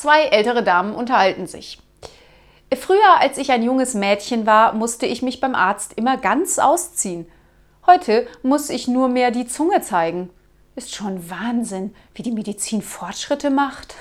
Zwei ältere Damen unterhalten sich. Früher, als ich ein junges Mädchen war, musste ich mich beim Arzt immer ganz ausziehen. Heute muss ich nur mehr die Zunge zeigen. Ist schon Wahnsinn, wie die Medizin Fortschritte macht.